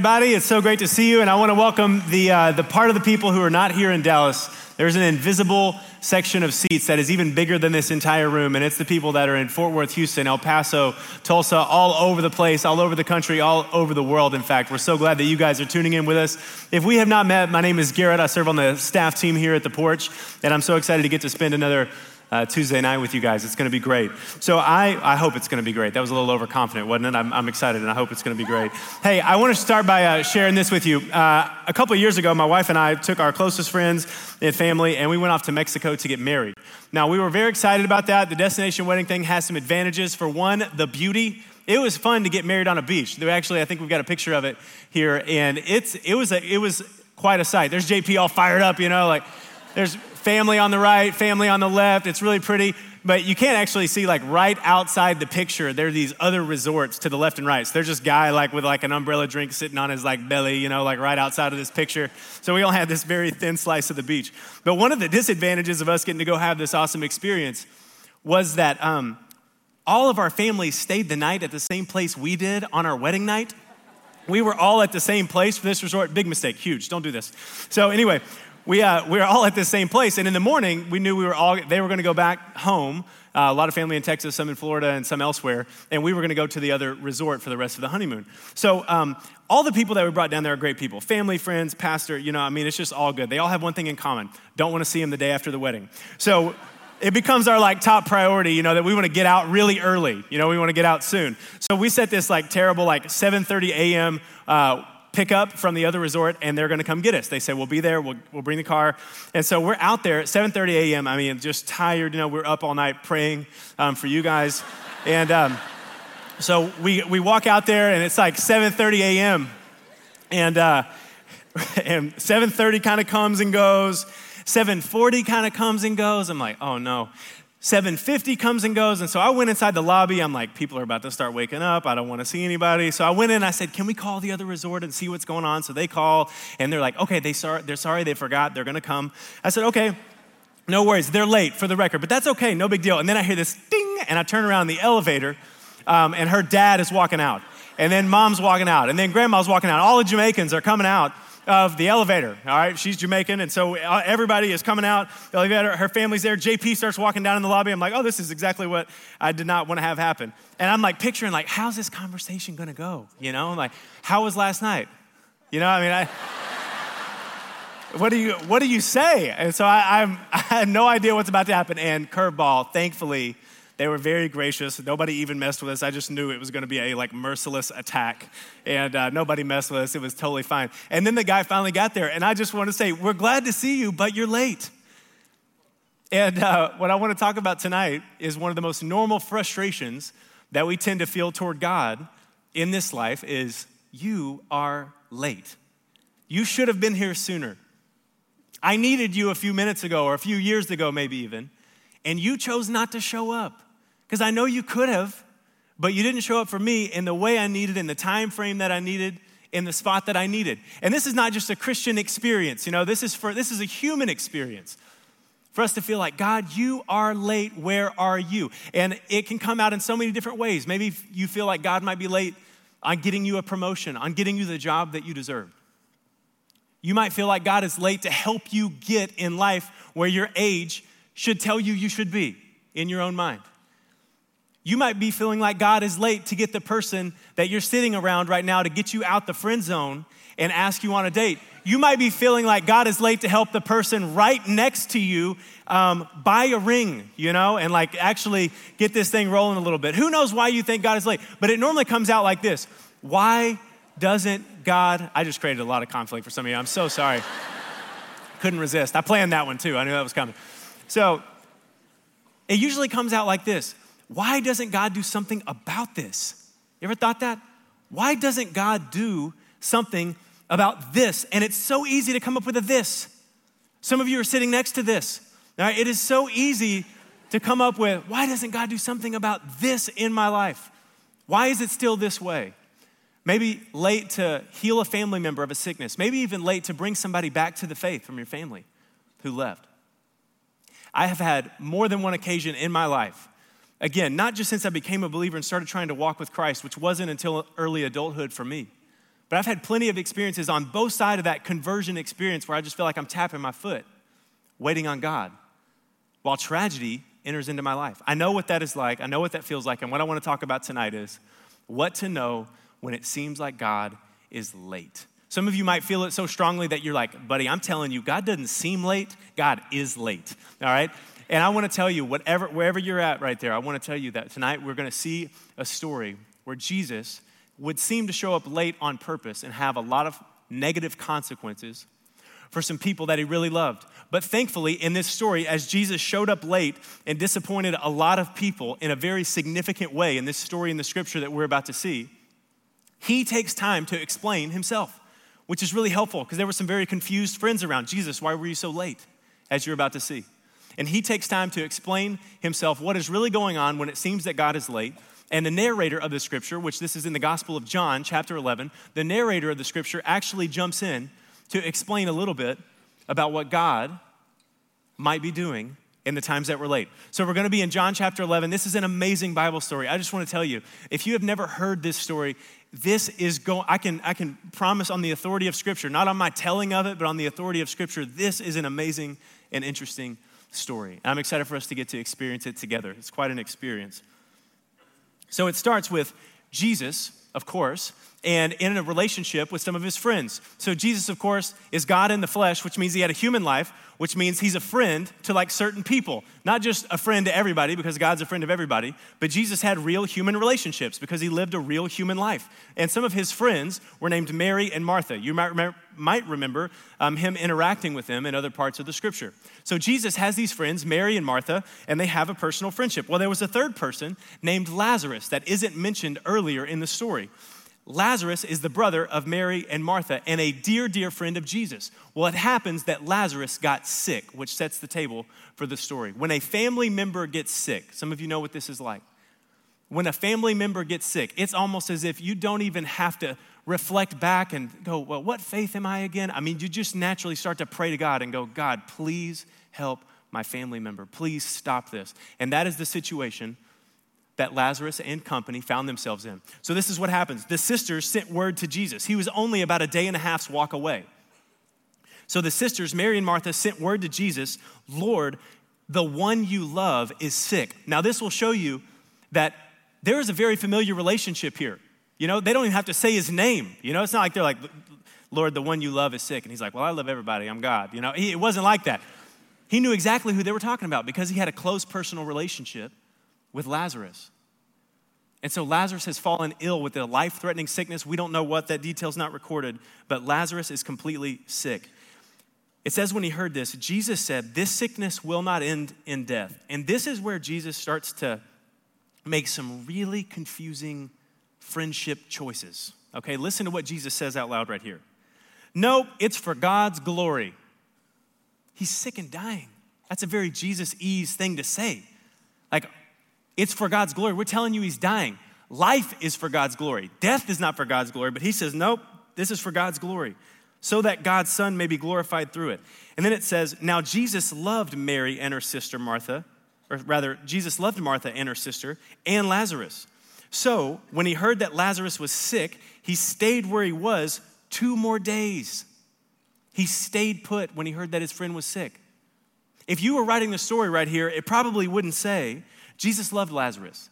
Everybody. It's so great to see you, and I want to welcome the, uh, the part of the people who are not here in Dallas. There's an invisible section of seats that is even bigger than this entire room, and it's the people that are in Fort Worth, Houston, El Paso, Tulsa, all over the place, all over the country, all over the world, in fact. We're so glad that you guys are tuning in with us. If we have not met, my name is Garrett. I serve on the staff team here at the porch, and I'm so excited to get to spend another uh, Tuesday night with you guys. It's going to be great. So I, I hope it's going to be great. That was a little overconfident, wasn't it? I'm, I'm excited and I hope it's going to be great. Hey, I want to start by uh, sharing this with you. Uh, a couple years ago, my wife and I took our closest friends and family and we went off to Mexico to get married. Now, we were very excited about that. The destination wedding thing has some advantages. For one, the beauty it was fun to get married on a beach. Actually, I think we've got a picture of it here, and it's it was a, it was quite a sight. There's JP all fired up, you know, like there's family on the right, family on the left. It's really pretty, but you can't actually see like right outside the picture. There are these other resorts to the left and right. So there's this guy like with like an umbrella drink sitting on his like belly, you know, like right outside of this picture. So we all had this very thin slice of the beach. But one of the disadvantages of us getting to go have this awesome experience was that um, all of our families stayed the night at the same place we did on our wedding night. We were all at the same place for this resort. Big mistake, huge. Don't do this. So anyway, we, uh, we were all at the same place. And in the morning, we knew we were all, they were going to go back home. Uh, a lot of family in Texas, some in Florida, and some elsewhere. And we were going to go to the other resort for the rest of the honeymoon. So, um, all the people that we brought down there are great people family, friends, pastor, you know, I mean, it's just all good. They all have one thing in common don't want to see them the day after the wedding. So, it becomes our like top priority you know that we want to get out really early you know we want to get out soon so we set this like terrible like 7.30 a.m uh, pick up from the other resort and they're going to come get us. They say, we'll be there, we'll, we'll bring the car. And so we're out there at 7.30 a.m. I mean, just tired, you know, we're up all night praying um, for you guys. And um, so we, we walk out there and it's like 7.30 a.m. And, uh, and 7.30 kind of comes and goes. 7.40 kind of comes and goes. I'm like, oh no. 750 comes and goes. And so I went inside the lobby. I'm like, people are about to start waking up. I don't want to see anybody. So I went in. I said, can we call the other resort and see what's going on? So they call and they're like, okay, they sorry, they're sorry they forgot. They're going to come. I said, okay, no worries. They're late for the record, but that's okay. No big deal. And then I hear this ding and I turn around in the elevator um, and her dad is walking out. And then mom's walking out. And then grandma's walking out. All the Jamaicans are coming out of the elevator. All right, she's Jamaican, and so uh, everybody is coming out. The elevator, her family's there. JP starts walking down in the lobby. I'm like, oh, this is exactly what I did not want to have happen. And I'm like picturing, like, how's this conversation to go? You know, like, how was last night? You know, I mean, I. what do you What do you say? And so I, I'm, I had no idea what's about to happen. And curveball, thankfully they were very gracious. Nobody even messed with us. I just knew it was going to be a like merciless attack, and uh, nobody messed with us. It was totally fine. And then the guy finally got there, and I just want to say, we're glad to see you, but you're late. And uh, what I want to talk about tonight is one of the most normal frustrations that we tend to feel toward God in this life is you are late. You should have been here sooner. I needed you a few minutes ago or a few years ago, maybe even, and you chose not to show up. Because I know you could have, but you didn't show up for me in the way I needed, in the time frame that I needed, in the spot that I needed. And this is not just a Christian experience, you know, this is for this is a human experience. For us to feel like, God, you are late, where are you? And it can come out in so many different ways. Maybe you feel like God might be late on getting you a promotion, on getting you the job that you deserve. You might feel like God is late to help you get in life where your age should tell you you should be in your own mind. You might be feeling like God is late to get the person that you're sitting around right now to get you out the friend zone and ask you on a date. You might be feeling like God is late to help the person right next to you um, buy a ring, you know, and like actually get this thing rolling a little bit. Who knows why you think God is late? But it normally comes out like this Why doesn't God? I just created a lot of conflict for some of you. I'm so sorry. Couldn't resist. I planned that one too. I knew that was coming. So it usually comes out like this why doesn't God do something about this? You ever thought that? Why doesn't God do something about this? And it's so easy to come up with a this. Some of you are sitting next to this. Right? It is so easy to come up with why doesn't God do something about this in my life? Why is it still this way? Maybe late to heal a family member of a sickness. Maybe even late to bring somebody back to the faith from your family who left. I have had more than one occasion in my life Again, not just since I became a believer and started trying to walk with Christ, which wasn't until early adulthood for me, But I've had plenty of experiences on both sides of that conversion experience where I just feel like I'm tapping my foot, waiting on God, while tragedy enters into my life. I know what that is like. I know what that feels like. And what I want to talk about tonight is what to know when it seems like God is late. Some of you might feel it so strongly that you're like, buddy, I'm telling you, God doesn't seem late, God is late. All right? And I want to tell you, whatever, wherever you're at right there, I want to tell you that tonight we're going to see a story where Jesus would seem to show up late on purpose and have a lot of negative consequences for some people that he really loved. But thankfully, in this story, as Jesus showed up late and disappointed a lot of people in a very significant way in this story in the scripture that we're about to see, he takes time to explain himself, which is really helpful because there were some very confused friends around. Jesus, why were you so late? As you're about to see. And he takes time to explain himself what is really going on when it seems that God is late. And the narrator of the scripture, which this is in the Gospel of John, chapter 11, the narrator of the scripture actually jumps in to explain a little bit about what God might be doing in the times that we're late. So we're going to be in John chapter 11. This is an amazing Bible story. I just want to tell you, if you have never heard this story, this is going I can I can promise on the authority of scripture, not on my telling of it, but on the authority of scripture, this is an amazing and interesting story. I'm excited for us to get to experience it together. It's quite an experience. So it starts with Jesus, of course, and in a relationship with some of his friends. So Jesus, of course, is God in the flesh, which means he had a human life, which means he's a friend to like certain people. Not just a friend to everybody, because God's a friend of everybody, but Jesus had real human relationships because he lived a real human life. And some of his friends were named Mary and Martha. You might remember, might remember um, him interacting with them in other parts of the scripture. So Jesus has these friends, Mary and Martha, and they have a personal friendship. Well, there was a third person named Lazarus that isn't mentioned earlier in the story. Lazarus is the brother of Mary and Martha and a dear, dear friend of Jesus. Well, it happens that Lazarus got sick, which sets the table for the story. When a family member gets sick, some of you know what this is like. When a family member gets sick, it's almost as if you don't even have to reflect back and go, Well, what faith am I again? I mean, you just naturally start to pray to God and go, God, please help my family member. Please stop this. And that is the situation that Lazarus and company found themselves in. So, this is what happens the sisters sent word to Jesus. He was only about a day and a half's walk away. So, the sisters, Mary and Martha, sent word to Jesus Lord, the one you love is sick. Now, this will show you that there is a very familiar relationship here. You know, they don't even have to say his name. You know, it's not like they're like, Lord, the one you love is sick. And he's like, Well, I love everybody. I'm God. You know, it wasn't like that. He knew exactly who they were talking about because he had a close personal relationship with Lazarus. And so Lazarus has fallen ill with a life threatening sickness. We don't know what, that detail's not recorded, but Lazarus is completely sick. It says when he heard this, Jesus said, This sickness will not end in death. And this is where Jesus starts to make some really confusing friendship choices. Okay, listen to what Jesus says out loud right here. Nope, it's for God's glory. He's sick and dying. That's a very Jesus ease thing to say. Like, it's for God's glory. We're telling you he's dying. Life is for God's glory. Death is not for God's glory, but he says, nope, this is for God's glory, so that God's Son may be glorified through it. And then it says, Now Jesus loved Mary and her sister Martha, or rather, Jesus loved Martha and her sister and Lazarus. So when he heard that Lazarus was sick, he stayed where he was two more days. He stayed put when he heard that his friend was sick. If you were writing the story right here, it probably wouldn't say, Jesus loved Lazarus.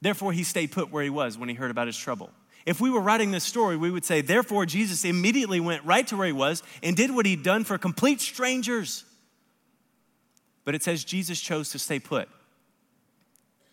Therefore, he stayed put where he was when he heard about his trouble. If we were writing this story, we would say, therefore, Jesus immediately went right to where he was and did what he'd done for complete strangers. But it says Jesus chose to stay put,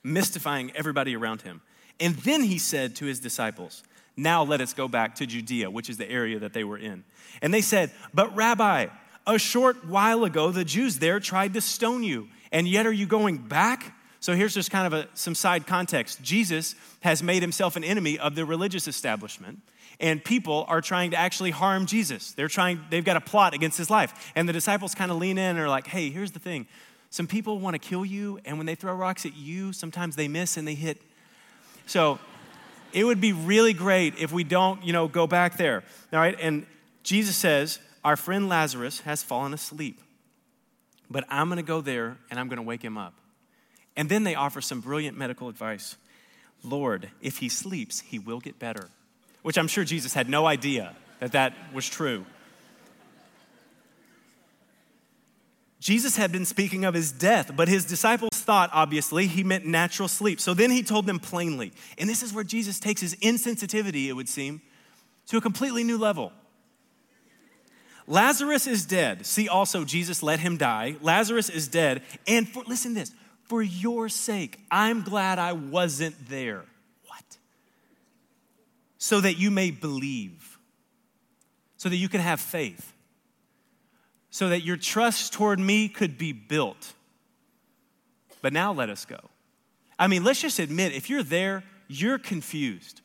mystifying everybody around him. And then he said to his disciples, Now let us go back to Judea, which is the area that they were in. And they said, But Rabbi, a short while ago the Jews there tried to stone you, and yet are you going back? So here's just kind of a, some side context. Jesus has made himself an enemy of the religious establishment, and people are trying to actually harm Jesus. They're trying, they've got a plot against his life. And the disciples kind of lean in and are like, hey, here's the thing. Some people want to kill you, and when they throw rocks at you, sometimes they miss and they hit. So it would be really great if we don't, you know, go back there. All right, and Jesus says, Our friend Lazarus has fallen asleep, but I'm going to go there and I'm going to wake him up. And then they offer some brilliant medical advice Lord, if he sleeps, he will get better. which I'm sure Jesus had no idea that that was true. Jesus had been speaking of his death, but his disciples thought, obviously, he meant natural sleep. So then he told them plainly. And this is where Jesus takes his insensitivity, it would seem, to a completely new level. Lazarus is dead. See also, Jesus let him die. Lazarus is dead. And for, listen to this for your sake, I'm glad I wasn't there. What? So that you may believe, so that you can have faith so that your trust toward me could be built. But now let us go. I mean, let's just admit if you're there, you're confused.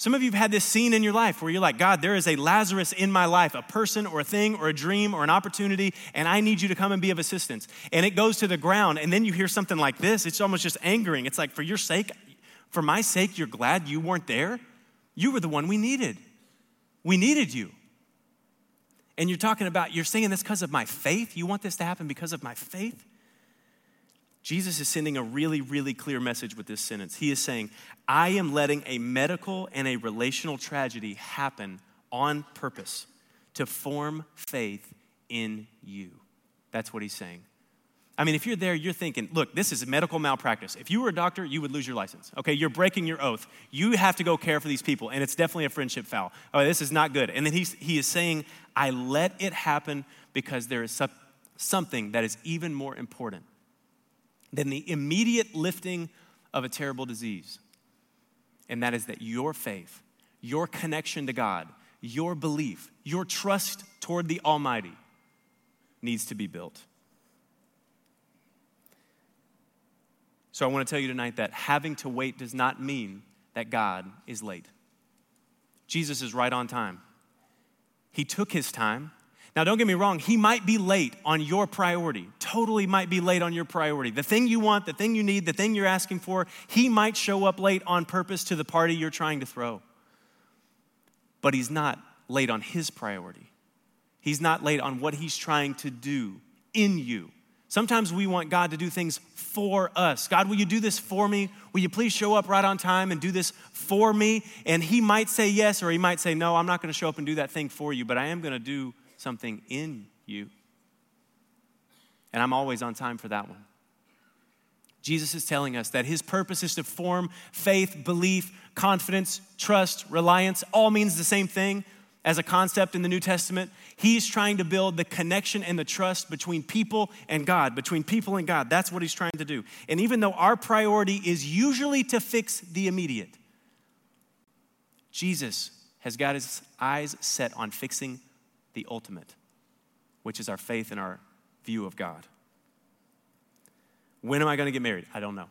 Some of you have had this scene in your life where you're like, God, there is a Lazarus in my life, a person or a thing or a dream or an opportunity, and I need you to come and be of assistance. And it goes to the ground, and then you hear something like this. It's almost just angering. It's like, for your sake, for my sake, you're glad you weren't there? You were the one we needed. We needed you and you're talking about, you're saying this because of my faith? You want this to happen because of my faith? Jesus is sending a really, really clear message with this sentence. He is saying, I am letting a medical and a relational tragedy happen on purpose to form faith in you. That's what he's saying. I mean, if you're there, you're thinking, look, this is medical malpractice. If you were a doctor, you would lose your license. Okay, you're breaking your oath. You have to go care for these people, and it's definitely a friendship foul. Oh, this is not good. And then he's, he is saying, I let it happen because there is something that is even more important than the immediate lifting of a terrible disease. And that is that your faith, your connection to God, your belief, your trust toward the Almighty needs to be built. So I want to tell you tonight that having to wait does not mean that God is late. Jesus is right on time. He took his time. Now, don't get me wrong, he might be late on your priority. Totally might be late on your priority. The thing you want, the thing you need, the thing you're asking for, he might show up late on purpose to the party you're trying to throw. But he's not late on his priority. He's not late on what he's trying to do in you. Sometimes we want God to do things for us. God, will you do this for me? Will you please show up right on time and do this for me? And He might say yes, or He might say, No, I'm not going to show up and do that thing for you, but I am going to do something in you. And I'm always on time for that one. Jesus is telling us that his purpose is to form faith, belief, confidence, trust, reliance, all means the same thing as a concept in the New Testament. He's trying to build the connection and the trust between people and God, between people and God. That's what he's trying to do. And even though our priority is usually to fix the immediate, Jesus has got his eyes set on fixing the ultimate, which is our faith and our view of God. When am I going to get married? I don't know.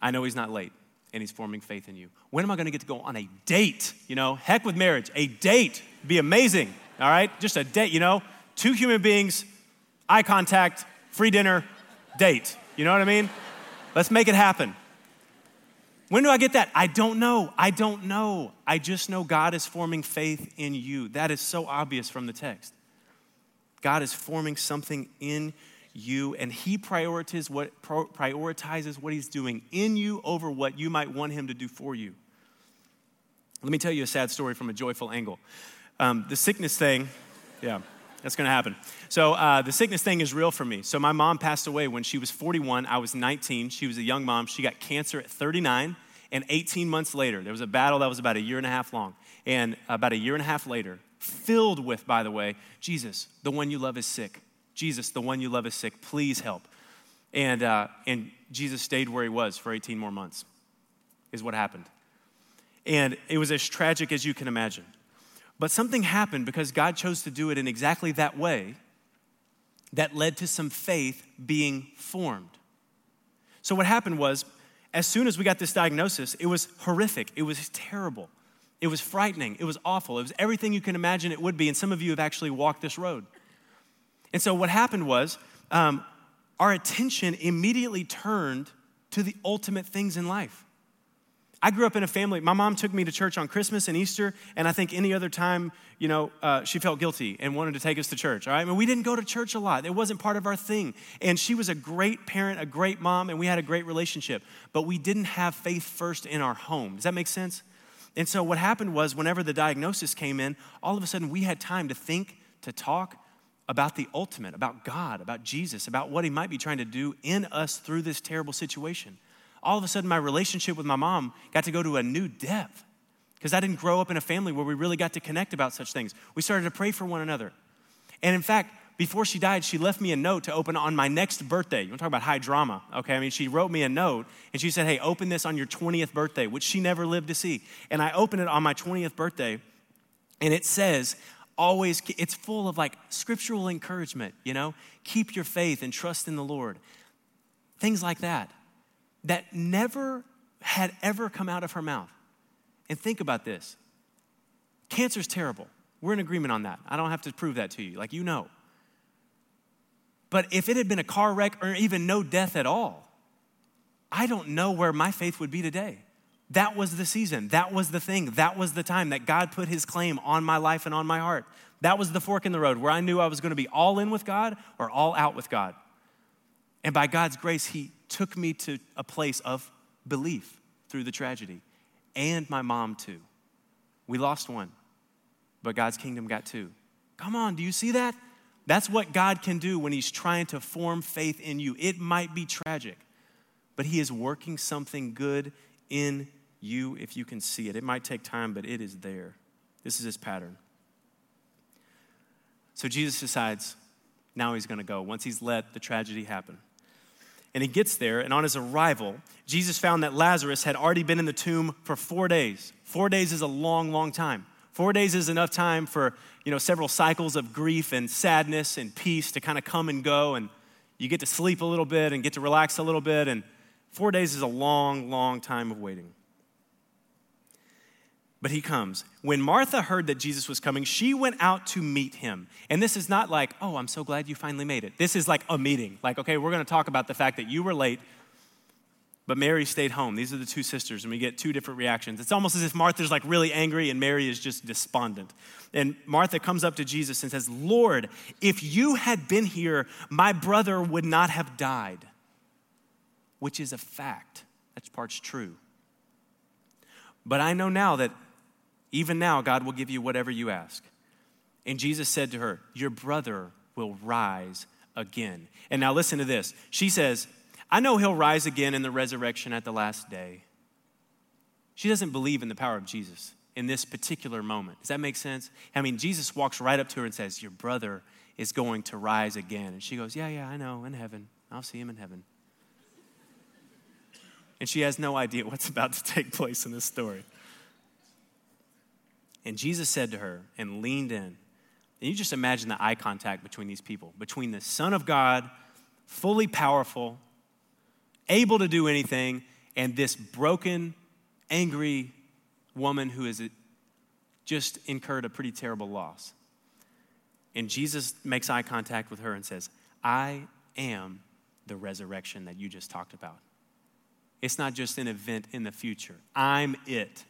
I know he's not late and he's forming faith in you. When am I going to get to go on a date? You know, heck with marriage. A date be amazing. All right, just a date. You know, two human beings, eye contact, free dinner, date. You know what I mean? Let's make it happen. When do I get that? I don't know. I don't know. I just know God is forming faith in you. That is so obvious from the text. God is forming something in you, and He prioritizes what, prioritizes what He's doing in you over what you might want Him to do for you. Let me tell you a sad story from a joyful angle. Um, the sickness thing, yeah, that's gonna happen. So, uh, the sickness thing is real for me. So, my mom passed away when she was 41. I was 19. She was a young mom. She got cancer at 39. And 18 months later, there was a battle that was about a year and a half long. And about a year and a half later, filled with, by the way, Jesus, the one you love is sick. Jesus, the one you love is sick. Please help. And, uh, and Jesus stayed where he was for 18 more months, is what happened. And it was as tragic as you can imagine. But something happened because God chose to do it in exactly that way that led to some faith being formed. So, what happened was, as soon as we got this diagnosis, it was horrific, it was terrible, it was frightening, it was awful, it was everything you can imagine it would be. And some of you have actually walked this road. And so, what happened was, um, our attention immediately turned to the ultimate things in life. I grew up in a family, my mom took me to church on Christmas and Easter, and I think any other time, you know, uh, she felt guilty and wanted to take us to church, all right? I mean, we didn't go to church a lot. It wasn't part of our thing. And she was a great parent, a great mom, and we had a great relationship. But we didn't have faith first in our home. Does that make sense? And so what happened was, whenever the diagnosis came in, all of a sudden we had time to think, to talk about the ultimate, about God, about Jesus, about what He might be trying to do in us through this terrible situation. All of a sudden, my relationship with my mom got to go to a new depth because I didn't grow up in a family where we really got to connect about such things. We started to pray for one another. And in fact, before she died, she left me a note to open on my next birthday. You want to talk about high drama, okay? I mean, she wrote me a note and she said, hey, open this on your 20th birthday, which she never lived to see. And I opened it on my 20th birthday and it says, always, it's full of like scriptural encouragement, you know? Keep your faith and trust in the Lord. Things like that, that never had ever come out of her mouth. And think about this cancer's terrible. We're in agreement on that. I don't have to prove that to you. Like, you know. But if it had been a car wreck or even no death at all, I don't know where my faith would be today. That was the season. That was the thing. That was the time that God put his claim on my life and on my heart. That was the fork in the road where I knew I was going to be all in with God or all out with God. And by God's grace, he took me to a place of belief through the tragedy, and my mom too. We lost one, but God's kingdom got two. Come on, do you see that? That's what God can do when He's trying to form faith in you. It might be tragic, but He is working something good in you if you can see it. It might take time, but it is there. This is His pattern. So Jesus decides now He's going to go once He's let the tragedy happen. And he gets there, and on his arrival, Jesus found that Lazarus had already been in the tomb for four days. Four days is a long, long time. Four days is enough time for, you know, several cycles of grief and sadness and peace to kind of come and go, and you get to sleep a little bit and get to relax a little bit, and four days is a long, long time of waiting. But he comes. When Martha heard that Jesus was coming, she went out to meet him. And this is not like, oh, I'm so glad you finally made it. This is like a meeting. Like, okay, we're going to talk about the fact that you were late, but Mary stayed home. These are the two sisters, and we get two different reactions. It's almost as if Martha's like really angry and Mary is just despondent. And Martha comes up to Jesus and says, Lord, if you had been here, my brother would not have died, which is a fact. That part's true. But I know now that even now, God will give you whatever you ask. And Jesus said to her, Your brother will rise again. And now listen to this. She says, I know he'll rise again in the resurrection at the last day. She doesn't believe in the power of Jesus in this particular moment. Does that make sense? I mean, Jesus walks right up to her and says, Your brother is going to rise again. And she goes, Yeah, yeah, I know, in heaven. I'll see him in heaven. And she has no idea what's about to take place in this story. And Jesus said to her and leaned in. And you just imagine the eye contact between these people, between the Son of God, fully powerful, able to do anything, and this broken, angry woman who has just incurred a pretty terrible loss. And Jesus makes eye contact with her and says, I am the resurrection that you just talked about. It's not just an event in the future, I'm it.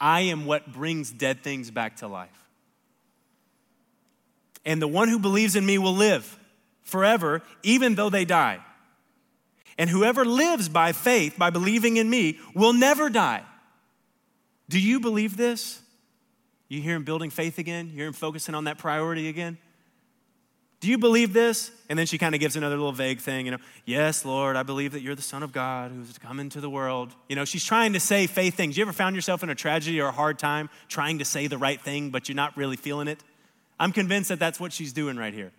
I am what brings dead things back to life. And the one who believes in me will live forever, even though they die. And whoever lives by faith, by believing in me, will never die. Do you believe this? You hear him building faith again? You hear him focusing on that priority again? Do you believe this? And then she kind of gives another little vague thing, you know, yes, Lord, I believe that you're the Son of God who's come into the world. You know, she's trying to say faith things. You ever found yourself in a tragedy or a hard time trying to say the right thing, but you're not really feeling it? I'm convinced that that's what she's doing right here.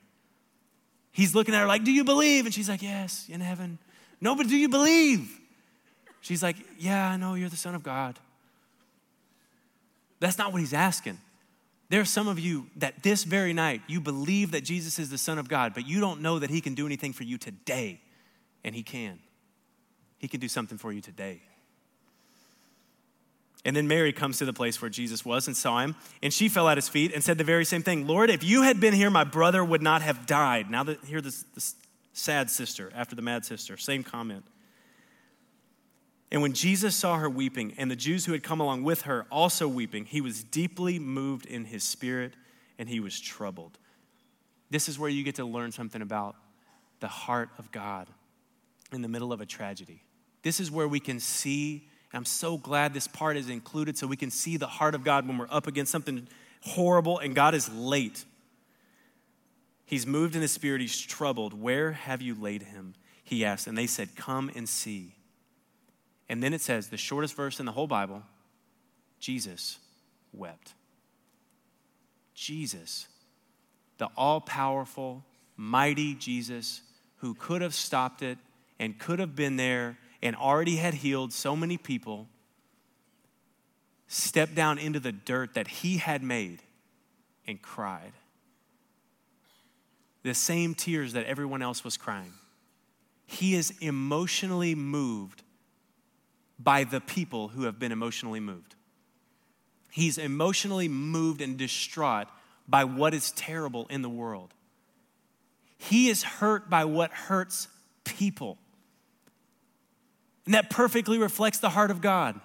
He's looking at her like, Do you believe? And she's like, Yes, in heaven. No, but do you believe? She's like, Yeah, I know you're the Son of God. That's not what he's asking. There are some of you that this very night you believe that Jesus is the Son of God, but you don't know that he can do anything for you today. And he can. He can do something for you today. And then Mary comes to the place where Jesus was and saw him, and she fell at his feet and said the very same thing Lord, if you had been here, my brother would not have died. Now, that, here, this, this sad sister after the mad sister. Same comment. And when Jesus saw her weeping, and the Jews who had come along with her also weeping, he was deeply moved in his spirit and he was troubled. This is where you get to learn something about the heart of God in the middle of a tragedy. This is where we can see And I'm so glad this part is included so we can see the heart of God when we're up against something horrible and God is late. He's moved in his spirit, he's troubled. Where have you laid him? He asked. And they said, Come and see. And then it says, the shortest verse in the whole Bible Jesus wept. Jesus, the all powerful, mighty Jesus, who could have stopped it and could have been there and already had healed so many people, stepped down into the dirt that he had made and cried. The same tears that everyone else was crying. He is emotionally moved by the people who have been emotionally moved. He's emotionally moved and distraught by what is terrible in the world. He is hurt by what hurts people. And that perfectly reflects the heart of God.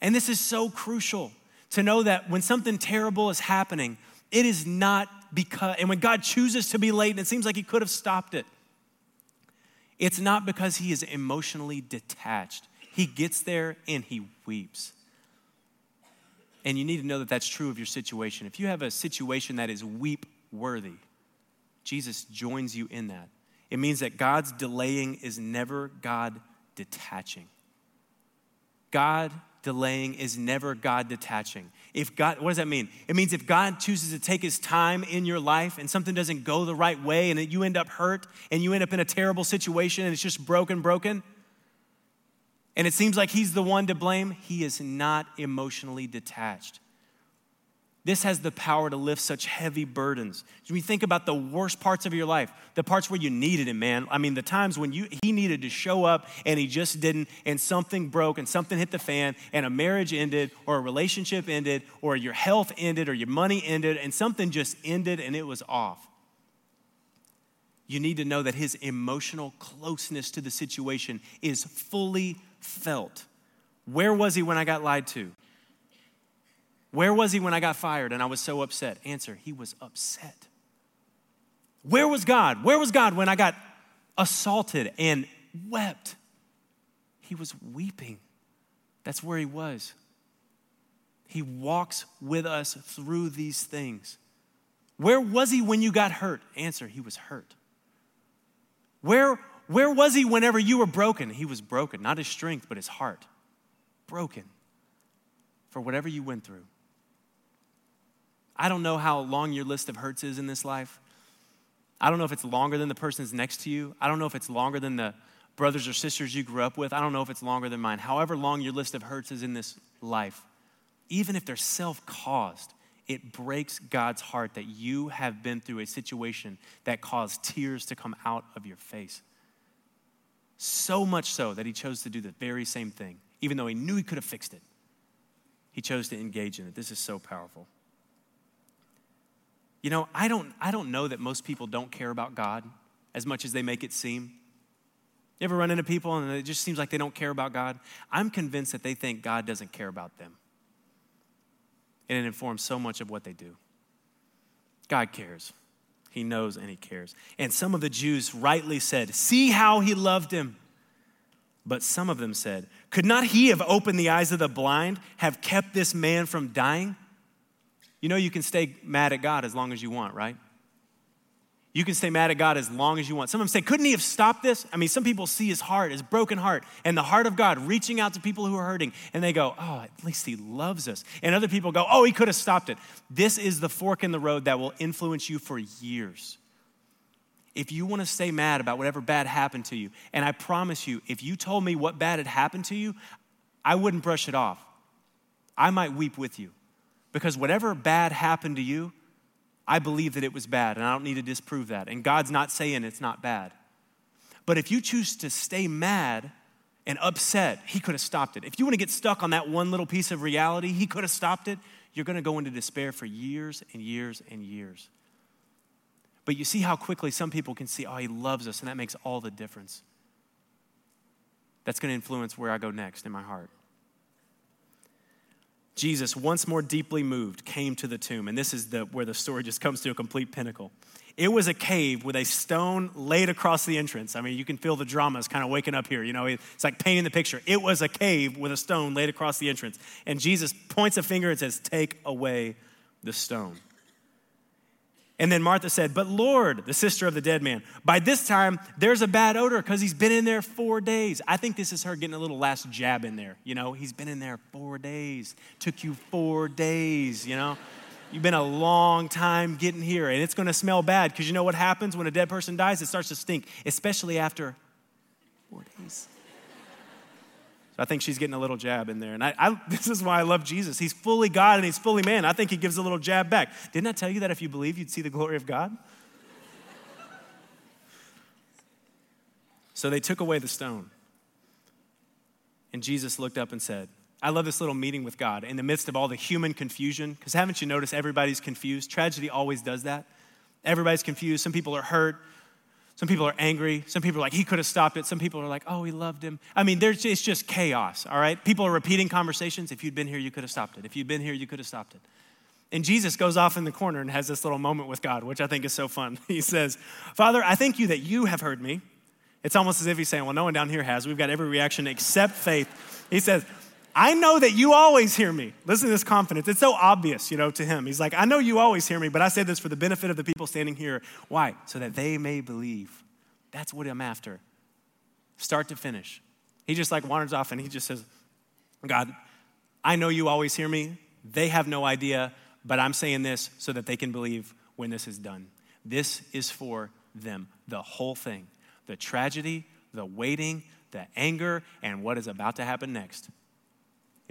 And this is so crucial to know that when something terrible is happening, it is not because, and when God chooses to be late and it seems like He could have stopped it, it's not because He is emotionally detached. He gets there and He weeps. And you need to know that that's true of your situation. If you have a situation that is weep worthy, Jesus joins you in that. It means that God's delaying is never God detaching. God delaying is never God detaching. If God, what does that mean? It means if God chooses to take his time in your life and something doesn't go the right way and you end up hurt and you end up in a terrible situation and it's just broken, broken, and it seems like he's the one to blame, he is not emotionally detached. This has the power to lift such heavy burdens. When you think about the worst parts of your life, the parts where you needed him, man. I mean, the times when you he needed to show up and he just didn't, and something broke and something hit the fan, and a marriage ended, or a relationship ended, or your health ended, or your money ended, and something just ended and it was off. You need to know that his emotional closeness to the situation is fully felt. Where was he when I got lied to? Where was he when I got fired and I was so upset? Answer, he was upset. Where was God? Where was God when I got assaulted and wept? He was weeping. That's where he was. He walks with us through these things. Where was he when you got hurt? Answer, he was hurt. Where where was he whenever you were broken? He was broken, not his strength, but his heart. Broken for whatever you went through. I don't know how long your list of hurts is in this life. I don't know if it's longer than the person's next to you. I don't know if it's longer than the brothers or sisters you grew up with. I don't know if it's longer than mine. However long your list of hurts is in this life, even if they're self caused, it breaks God's heart that you have been through a situation that caused tears to come out of your face. So much so that he chose to do the very same thing, even though he knew he could have fixed it. He chose to engage in it. This is so powerful. You know, I don't, I don't know that most people don't care about God as much as they make it seem. You ever run into people and it just seems like they don't care about God? I'm convinced that they think God doesn't care about them. And it informs so much of what they do. God cares. He knows and he cares. And some of the Jews rightly said, See how he loved him. But some of them said, Could not he have opened the eyes of the blind, have kept this man from dying? You know, you can stay mad at God as long as you want, right? You can stay mad at God as long as you want. Some of them say, couldn't he have stopped this? I mean, some people see his heart, his broken heart, and the heart of God reaching out to people who are hurting, and they go, oh, at least he loves us. And other people go, oh, he could have stopped it. This is the fork in the road that will influence you for years. If you want to stay mad about whatever bad happened to you, and I promise you, if you told me what bad had happened to you, I wouldn't brush it off. I might weep with you. Because whatever bad happened to you, I believe that it was bad, and I don't need to disprove that. And God's not saying it's not bad. But if you choose to stay mad and upset, He could have stopped it. If you want to get stuck on that one little piece of reality, He could have stopped it. You're going to go into despair for years and years and years. But you see how quickly some people can see, oh, He loves us, and that makes all the difference. That's going to influence where I go next in my heart. Jesus, once more deeply moved, came to the tomb. And this is the, where the story just comes to a complete pinnacle. It was a cave with a stone laid across the entrance. I mean, you can feel the drama is kind of waking up here. You know, it's like painting the picture. It was a cave with a stone laid across the entrance. And Jesus points a finger and says, Take away the stone. And then Martha said, But Lord, the sister of the dead man, by this time there's a bad odor because he's been in there four days. I think this is her getting a little last jab in there. You know, he's been in there four days. Took you four days, you know? You've been a long time getting here, and it's gonna smell bad because you know what happens when a dead person dies? It starts to stink, especially after four days. I think she's getting a little jab in there. And I, I, this is why I love Jesus. He's fully God and he's fully man. I think he gives a little jab back. Didn't I tell you that if you believe, you'd see the glory of God? so they took away the stone. And Jesus looked up and said, I love this little meeting with God in the midst of all the human confusion. Because haven't you noticed everybody's confused? Tragedy always does that. Everybody's confused. Some people are hurt. Some people are angry. Some people are like, he could have stopped it. Some people are like, oh, he loved him. I mean, there's, it's just chaos, all right? People are repeating conversations. If you'd been here, you could have stopped it. If you'd been here, you could have stopped it. And Jesus goes off in the corner and has this little moment with God, which I think is so fun. He says, Father, I thank you that you have heard me. It's almost as if he's saying, Well, no one down here has. We've got every reaction except faith. He says, I know that you always hear me. Listen to this confidence. It's so obvious, you know, to him. He's like, I know you always hear me, but I say this for the benefit of the people standing here. Why? So that they may believe. That's what I'm after. Start to finish. He just like wanders off and he just says, God, I know you always hear me. They have no idea, but I'm saying this so that they can believe when this is done. This is for them, the whole thing the tragedy, the waiting, the anger, and what is about to happen next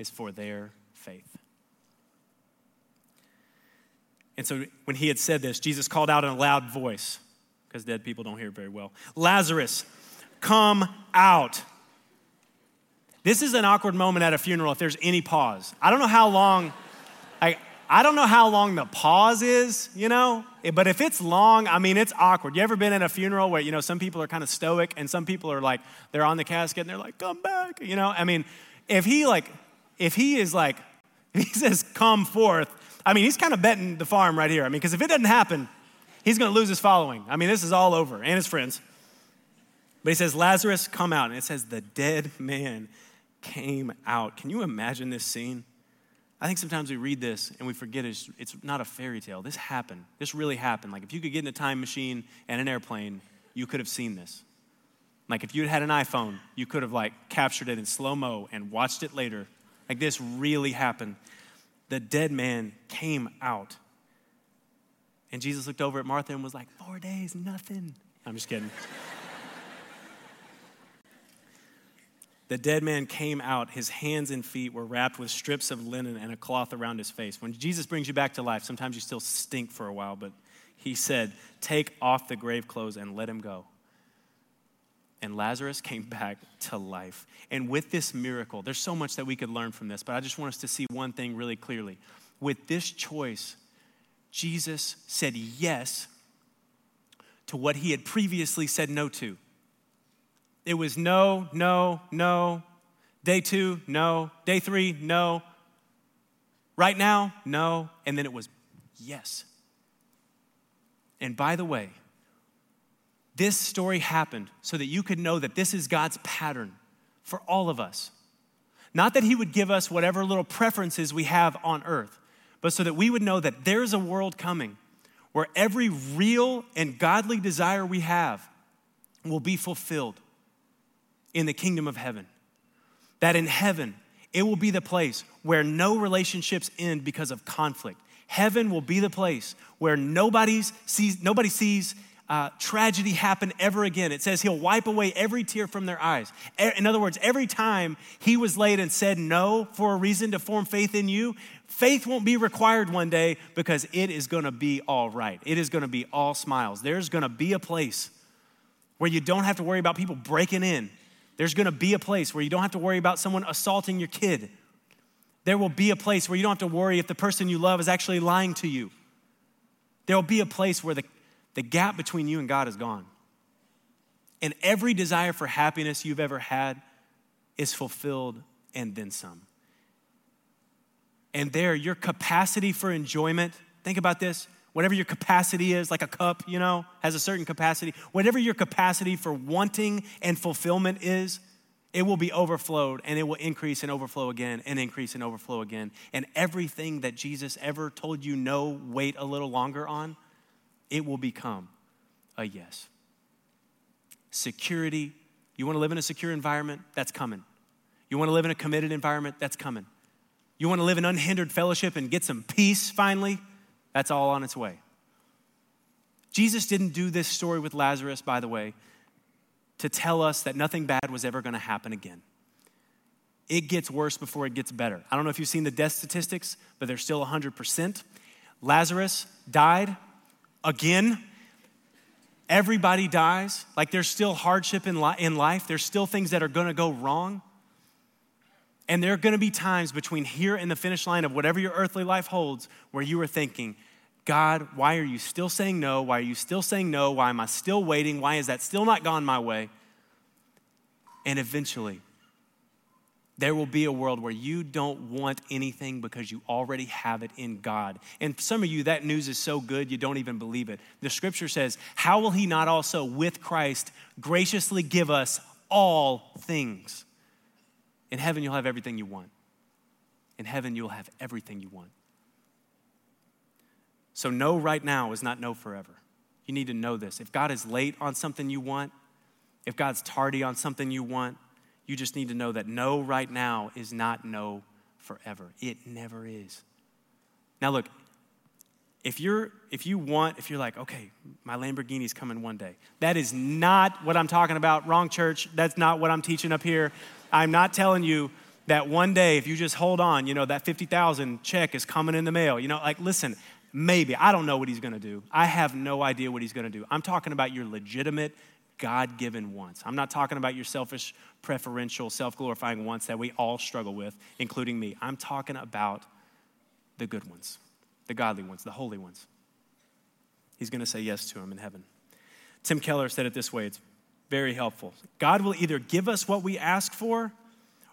is for their faith. And so when he had said this, Jesus called out in a loud voice, because dead people don't hear very well Lazarus, come out. This is an awkward moment at a funeral if there's any pause. I don't know how long, I, I don't know how long the pause is, you know, but if it's long, I mean, it's awkward. You ever been in a funeral where, you know, some people are kind of stoic and some people are like, they're on the casket and they're like, come back, you know? I mean, if he like if he is like, he says, come forth, I mean, he's kind of betting the farm right here. I mean, because if it doesn't happen, he's going to lose his following. I mean, this is all over, and his friends. But he says, Lazarus, come out. And it says, the dead man came out. Can you imagine this scene? I think sometimes we read this and we forget it's, it's not a fairy tale. This happened. This really happened. Like if you could get in a time machine and an airplane, you could have seen this. Like if you had an iPhone, you could have like captured it in slow mo and watched it later like this really happened. The dead man came out. And Jesus looked over at Martha and was like, Four days, nothing. I'm just kidding. the dead man came out. His hands and feet were wrapped with strips of linen and a cloth around his face. When Jesus brings you back to life, sometimes you still stink for a while, but he said, Take off the grave clothes and let him go and Lazarus came back to life. And with this miracle, there's so much that we could learn from this, but I just want us to see one thing really clearly. With this choice, Jesus said yes to what he had previously said no to. It was no, no, no. Day two, no. Day three, no. Right now, no. And then it was yes. And by the way, this story happened so that you could know that this is God's pattern for all of us. Not that He would give us whatever little preferences we have on earth, but so that we would know that there's a world coming where every real and godly desire we have will be fulfilled in the kingdom of heaven. That in heaven, it will be the place where no relationships end because of conflict. Heaven will be the place where nobody sees, nobody sees uh, tragedy happen ever again. It says he'll wipe away every tear from their eyes. In other words, every time he was laid and said no for a reason to form faith in you, faith won't be required one day because it is going to be all right. It is going to be all smiles. There's going to be a place where you don't have to worry about people breaking in. There's going to be a place where you don't have to worry about someone assaulting your kid. There will be a place where you don't have to worry if the person you love is actually lying to you. There will be a place where the the gap between you and God is gone. And every desire for happiness you've ever had is fulfilled and then some. And there, your capacity for enjoyment, think about this, whatever your capacity is, like a cup, you know, has a certain capacity, whatever your capacity for wanting and fulfillment is, it will be overflowed and it will increase and overflow again and increase and overflow again. And everything that Jesus ever told you no, wait a little longer on, it will become a yes. Security, you want to live in a secure environment? That's coming. You want to live in a committed environment? That's coming. You want to live in unhindered fellowship and get some peace finally? That's all on its way. Jesus didn't do this story with Lazarus, by the way, to tell us that nothing bad was ever going to happen again. It gets worse before it gets better. I don't know if you've seen the death statistics, but they're still 100%. Lazarus died again. Everybody dies. Like there's still hardship in, li- in life, there's still things that are going to go wrong. And there are going to be times between here and the finish line of whatever your earthly life holds where you are thinking, God, why are you still saying no? Why are you still saying no? Why am I still waiting? Why is that still not gone my way? And eventually, there will be a world where you don't want anything because you already have it in God. And some of you, that news is so good you don't even believe it. The scripture says, How will He not also, with Christ, graciously give us all things? In heaven, you'll have everything you want. In heaven, you'll have everything you want. So, no right now is not no forever. You need to know this. If God is late on something you want, if God's tardy on something you want, you just need to know that no right now is not no forever. It never is. Now, look, if you're if you want if you're like okay my lamborghini's coming one day that is not what i'm talking about wrong church that's not what i'm teaching up here i'm not telling you that one day if you just hold on you know that 50000 check is coming in the mail you know like listen Maybe. I don't know what he's going to do. I have no idea what he's going to do. I'm talking about your legitimate, God given wants. I'm not talking about your selfish, preferential, self glorifying wants that we all struggle with, including me. I'm talking about the good ones, the godly ones, the holy ones. He's going to say yes to him in heaven. Tim Keller said it this way it's very helpful. God will either give us what we ask for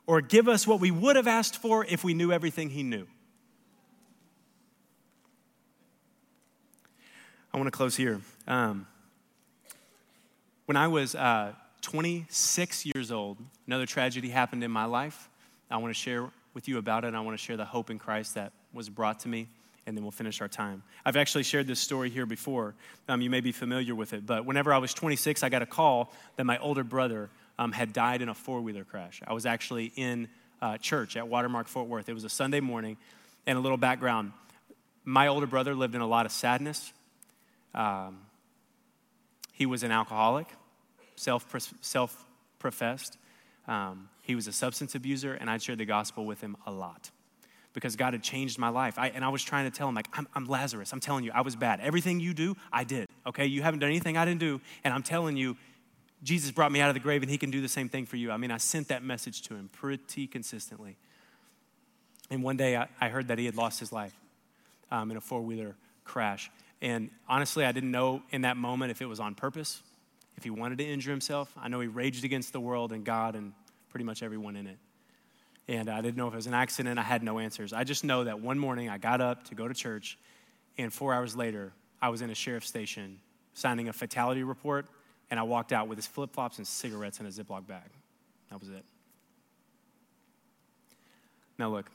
or give us what we would have asked for if we knew everything he knew. I want to close here. Um, when I was uh, 26 years old, another tragedy happened in my life. I want to share with you about it. I want to share the hope in Christ that was brought to me, and then we'll finish our time. I've actually shared this story here before. Um, you may be familiar with it, but whenever I was 26, I got a call that my older brother um, had died in a four wheeler crash. I was actually in uh, church at Watermark Fort Worth. It was a Sunday morning, and a little background. My older brother lived in a lot of sadness um, he was an alcoholic, self professed. Um, he was a substance abuser, and I'd shared the gospel with him a lot because God had changed my life. I, and I was trying to tell him, like, I'm, I'm Lazarus. I'm telling you, I was bad. Everything you do, I did. Okay, you haven't done anything I didn't do, and I'm telling you, Jesus brought me out of the grave, and He can do the same thing for you. I mean, I sent that message to him pretty consistently. And one day, I, I heard that he had lost his life um, in a four wheeler crash. And honestly, I didn't know in that moment if it was on purpose, if he wanted to injure himself. I know he raged against the world and God and pretty much everyone in it. And I didn't know if it was an accident. I had no answers. I just know that one morning I got up to go to church, and four hours later, I was in a sheriff's station signing a fatality report, and I walked out with his flip flops and cigarettes in a Ziploc bag. That was it. Now, look,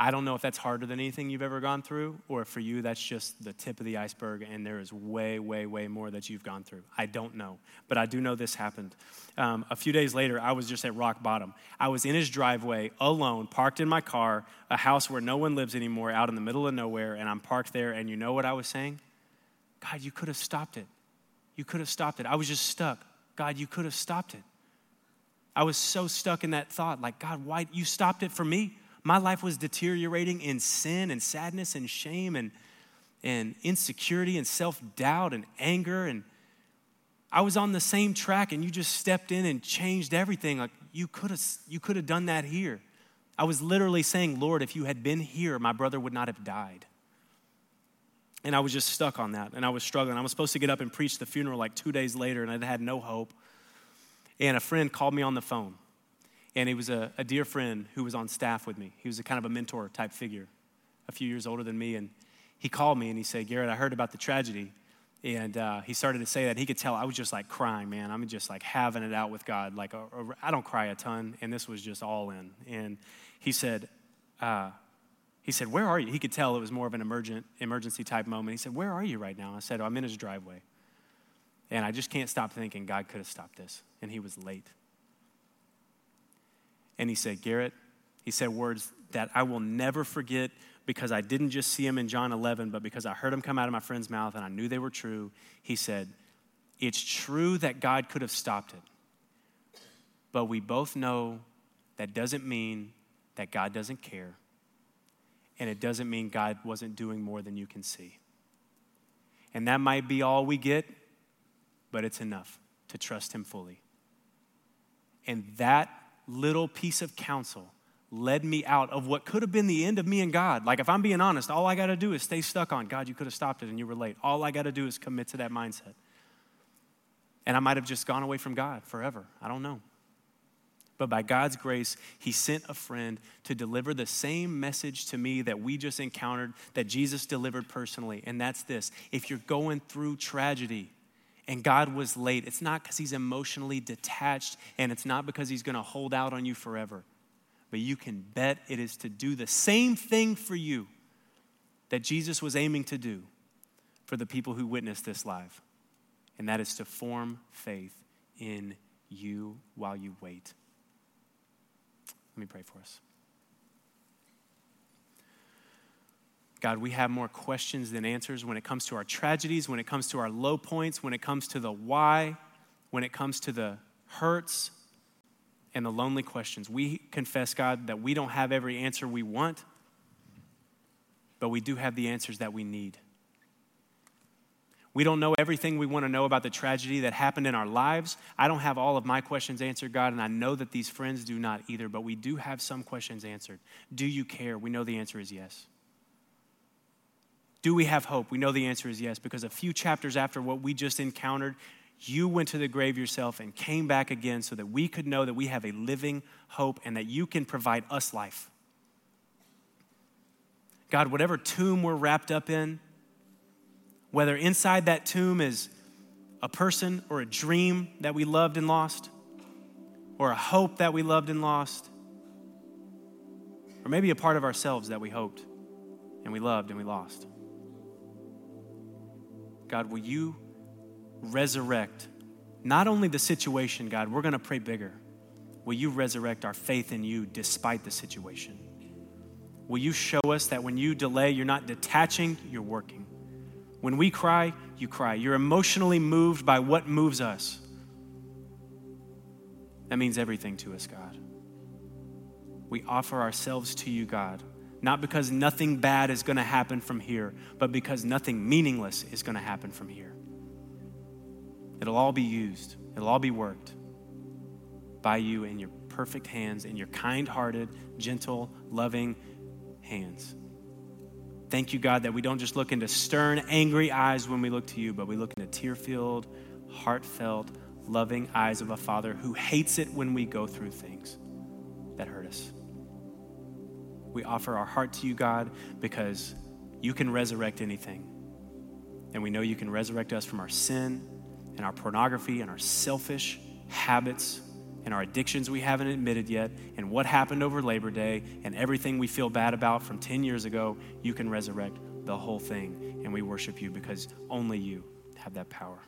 I don't know if that's harder than anything you've ever gone through, or for you, that's just the tip of the iceberg, and there is way, way, way more that you've gone through. I don't know. But I do know this happened. Um, a few days later, I was just at rock bottom. I was in his driveway, alone, parked in my car, a house where no one lives anymore, out in the middle of nowhere, and I'm parked there, and you know what I was saying? God, you could have stopped it. You could have stopped it. I was just stuck. God, you could have stopped it. I was so stuck in that thought, like, God, why you stopped it for me? My life was deteriorating in sin and sadness and shame and, and insecurity and self doubt and anger. And I was on the same track, and you just stepped in and changed everything. Like you could have you could have done that here. I was literally saying, Lord, if you had been here, my brother would not have died. And I was just stuck on that, and I was struggling. I was supposed to get up and preach the funeral like two days later, and I had no hope. And a friend called me on the phone and he was a, a dear friend who was on staff with me. He was a kind of a mentor type figure a few years older than me, and he called me and he said, Garrett, I heard about the tragedy. And uh, he started to say that. He could tell I was just like crying, man. I'm just like having it out with God. Like, I don't cry a ton, and this was just all in. And he said, uh, he said, Where are you? He could tell it was more of an emergent, emergency type moment. He said, Where are you right now? I said, oh, I'm in his driveway. And I just can't stop thinking God could have stopped this. And he was late. And he said, Garrett, he said words that I will never forget because I didn't just see him in John 11, but because I heard him come out of my friend's mouth and I knew they were true. He said, It's true that God could have stopped it, but we both know that doesn't mean that God doesn't care, and it doesn't mean God wasn't doing more than you can see. And that might be all we get, but it's enough to trust Him fully. And that little piece of counsel led me out of what could have been the end of me and God. Like, if I'm being honest, all I got to do is stay stuck on God, you could have stopped it and you were late. All I got to do is commit to that mindset. And I might have just gone away from God forever. I don't know. But by God's grace, He sent a friend to deliver the same message to me that we just encountered, that Jesus delivered personally. And that's this if you're going through tragedy, and God was late, it's not because he's emotionally detached and it's not because he's going to hold out on you forever but you can bet it is to do the same thing for you that Jesus was aiming to do for the people who witnessed this live. And that is to form faith in you while you wait. Let me pray for us. God, we have more questions than answers when it comes to our tragedies, when it comes to our low points, when it comes to the why, when it comes to the hurts, and the lonely questions. We confess, God, that we don't have every answer we want, but we do have the answers that we need. We don't know everything we want to know about the tragedy that happened in our lives. I don't have all of my questions answered, God, and I know that these friends do not either, but we do have some questions answered. Do you care? We know the answer is yes. Do we have hope? We know the answer is yes, because a few chapters after what we just encountered, you went to the grave yourself and came back again so that we could know that we have a living hope and that you can provide us life. God, whatever tomb we're wrapped up in, whether inside that tomb is a person or a dream that we loved and lost, or a hope that we loved and lost, or maybe a part of ourselves that we hoped and we loved and we lost. God, will you resurrect not only the situation, God, we're going to pray bigger. Will you resurrect our faith in you despite the situation? Will you show us that when you delay, you're not detaching, you're working? When we cry, you cry. You're emotionally moved by what moves us. That means everything to us, God. We offer ourselves to you, God, not because nothing bad is going to happen from here, but because nothing meaningless is going to happen from here. It'll all be used, it'll all be worked by you in your perfect hands, in your kind hearted, gentle, loving hands. Thank you, God, that we don't just look into stern, angry eyes when we look to you, but we look into tear filled, heartfelt, loving eyes of a father who hates it when we go through things that hurt us. We offer our heart to you, God, because you can resurrect anything. And we know you can resurrect us from our sin and our pornography and our selfish habits and our addictions we haven't admitted yet and what happened over Labor Day and everything we feel bad about from 10 years ago, you can resurrect the whole thing. And we worship you because only you have that power.